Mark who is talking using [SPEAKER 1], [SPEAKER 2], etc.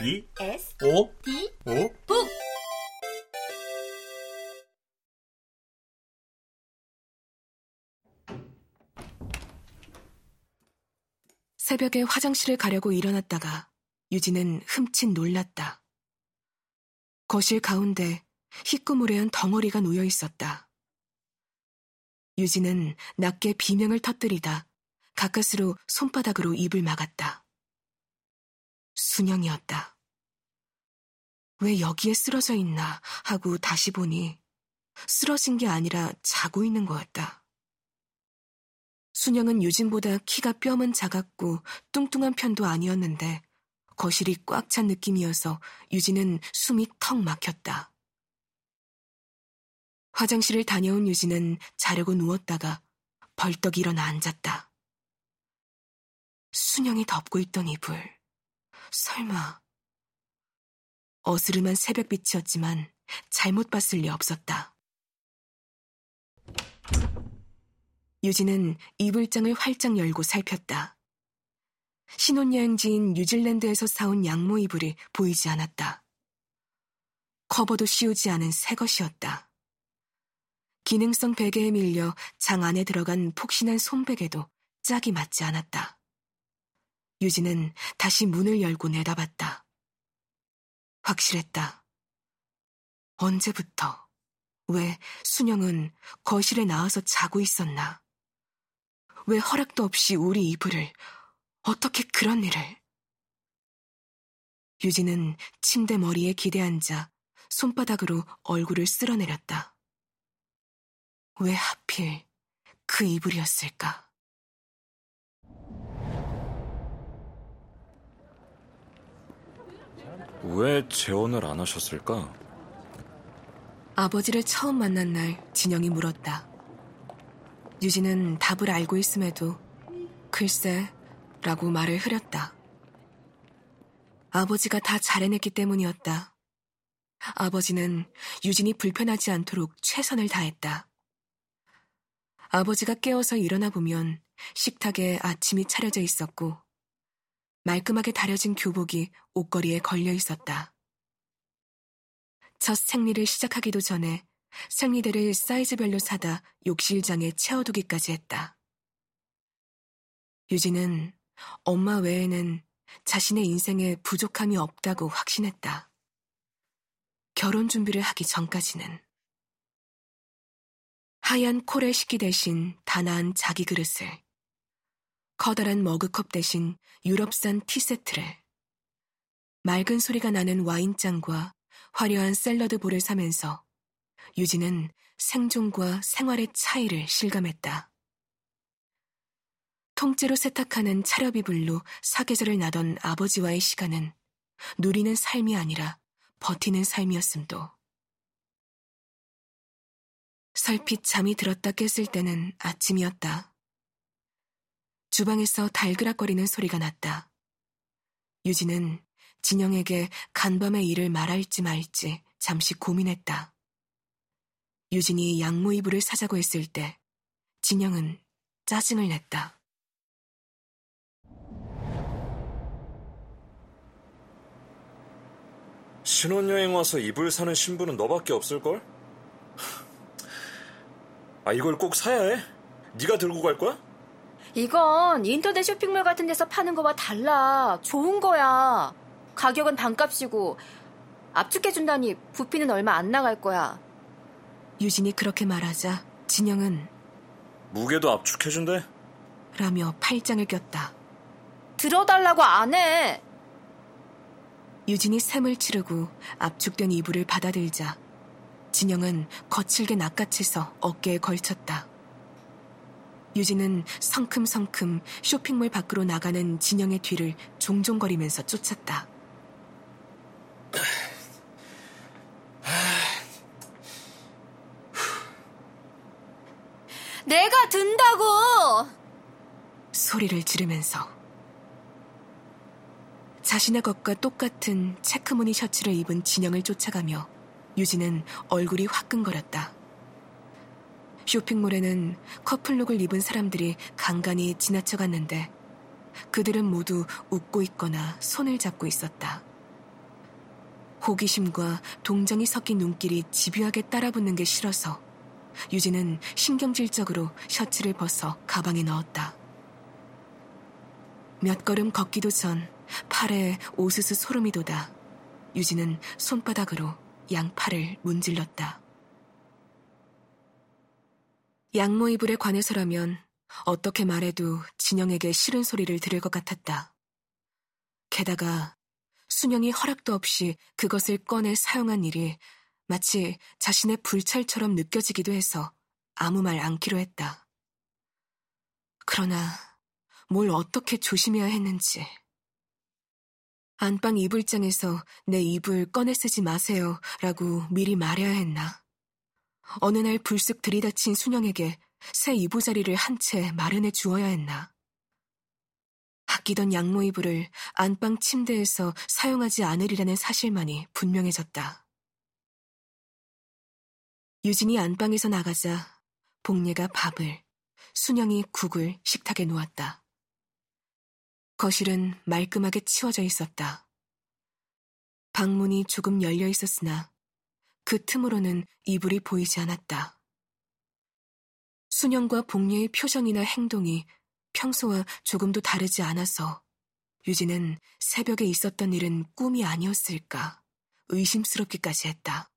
[SPEAKER 1] B
[SPEAKER 2] S
[SPEAKER 1] O
[SPEAKER 2] D
[SPEAKER 1] O
[SPEAKER 2] 북
[SPEAKER 3] 새벽에 화장실을 가려고 일어났다가 유진은 흠칫 놀랐다. 거실 가운데 희끄무레한 덩어리가 놓여 있었다. 유진은 낮게 비명을 터뜨리다 가까스로 손바닥으로 입을 막았다. 순영이었다. 왜 여기에 쓰러져 있나 하고 다시 보니 쓰러진 게 아니라 자고 있는 거였다. 순영은 유진보다 키가 뼈만 작았고 뚱뚱한 편도 아니었는데 거실이 꽉 찬 느낌이어서 유진은 숨이 턱 막혔다. 화장실을 다녀온 유진은 자려고 누웠다가 벌떡 일어나 앉았다. 순영이 덮고 있던 이불. 설마. 어스름한 새벽빛이었지만 잘못 봤을 리 없었다. 유진은 이불장을 활짝 열고 살폈다. 신혼여행지인 뉴질랜드에서 사온 양모 이불이 보이지 않았다. 커버도 씌우지 않은 새 것이었다. 기능성 베개에 밀려 장 안에 들어간 폭신한 손베개도 짝이 맞지 않았다. 유진은 다시 문을 열고 내다봤다. 확실했다. 언제부터, 왜 순영은 거실에 나와서 자고 있었나? 왜 허락도 없이 우리 이불을, 어떻게 그런 일을? 유진은 침대 머리에 기대앉아 손바닥으로 얼굴을 쓸어내렸다. 왜 하필 그 이불이었을까?
[SPEAKER 4] 왜 재혼을 안 하셨을까?
[SPEAKER 3] 아버지를 처음 만난 날 진영이 물었다. 유진은 답을 알고 있음에도 글쎄 라고 말을 흐렸다. 아버지가 다 잘해냈기 때문이었다. 아버지는 유진이 불편하지 않도록 최선을 다했다. 아버지가 깨어서 일어나 보면 식탁에 아침이 차려져 있었고 말끔하게 다려진 교복이 옷걸이에 걸려 있었다. 첫 생리를 시작하기도 전에 생리대를 사이즈별로 사다 욕실장에 채워두기까지 했다. 유진은 엄마 외에는 자신의 인생에 부족함이 없다고 확신했다. 결혼 준비를 하기 전까지는. 하얀 코레 식기 대신 단아한 자기 그릇을, 커다란 머그컵 대신 유럽산 티세트를, 맑은 소리가 나는 와인잔과 화려한 샐러드 볼을 사면서 유진은 생존과 생활의 차이를 실감했다. 통째로 세탁하는 차려비불로 사계절을 나던 아버지와의 시간은 누리는 삶이 아니라 버티는 삶이었음도. 설핏 잠이 들었다 깼을 때는 아침이었다. 주방에서 달그락거리는 소리가 났다. 유진은 진영에게 간밤의 일을 말할지 말지 잠시 고민했다. 유진이 양모 이불을 사자고 했을 때 진영은 짜증을 냈다.
[SPEAKER 4] 신혼여행 와서 이불 사는 신부는 너밖에 없을걸? 아 이걸 꼭 사야 해? 네가 들고 갈 거야?
[SPEAKER 2] 이건 인터넷 쇼핑몰 같은 데서 파는 거와 달라. 좋은 거야. 가격은 반값이고 압축해준다니 부피는 얼마 안 나갈 거야.
[SPEAKER 3] 유진이 그렇게 말하자 진영은
[SPEAKER 4] 무게도 압축해준대?
[SPEAKER 3] 라며 팔짱을 꼈다.
[SPEAKER 2] 들어달라고 안 해.
[SPEAKER 3] 유진이 샘을 치르고 압축된 이불을 받아들자 진영은 거칠게 낚아채서 어깨에 걸쳤다. 유진은 성큼성큼 쇼핑몰 밖으로 나가는 진영의 뒤를 종종거리면서 쫓았다.
[SPEAKER 2] 내가 든다고!
[SPEAKER 3] 소리를 지르면서 자신의 것과 똑같은 체크무늬 셔츠를 입은 진영을 쫓아가며 유진은 얼굴이 화끈거렸다. 쇼핑몰에는 커플룩을 입은 사람들이 간간히 지나쳐 갔는데 그들은 모두 웃고 있거나 손을 잡고 있었다. 호기심과 동정이 섞인 눈길이 집요하게 따라붙는 게 싫어서 유진은 신경질적으로 셔츠를 벗어 가방에 넣었다. 몇 걸음 걷기도 전 팔에 오스스 소름이 돋아 유진은 손바닥으로 양팔을 문질렀다. 양모 이불에 관해서라면 어떻게 말해도 진영에게 싫은 소리를 들을 것 같았다. 게다가 순영이 허락도 없이 그것을 꺼내 사용한 일이 마치 자신의 불찰처럼 느껴지기도 해서 아무 말 않기로 했다. 그러나 뭘 어떻게 조심해야 했는지. 안방 이불장에서 내 이불 꺼내 쓰지 마세요 라고 미리 말해야 했나. 어느 날 불쑥 들이닥친 순영에게 새 이부자리를 한 채 마련해 주어야 했나. 아끼던 양모 이불을 안방 침대에서 사용하지 않으리라는 사실만이 분명해졌다. 유진이 안방에서 나가자 복례가 밥을, 순영이 국을 식탁에 놓았다. 거실은 말끔하게 치워져 있었다. 방문이 조금 열려 있었으나 그 틈으로는 이불이 보이지 않았다. 순영과 복녀의 표정이나 행동이 평소와 조금도 다르지 않아서 유진은 새벽에 있었던 일은 꿈이 아니었을까 의심스럽기까지 했다.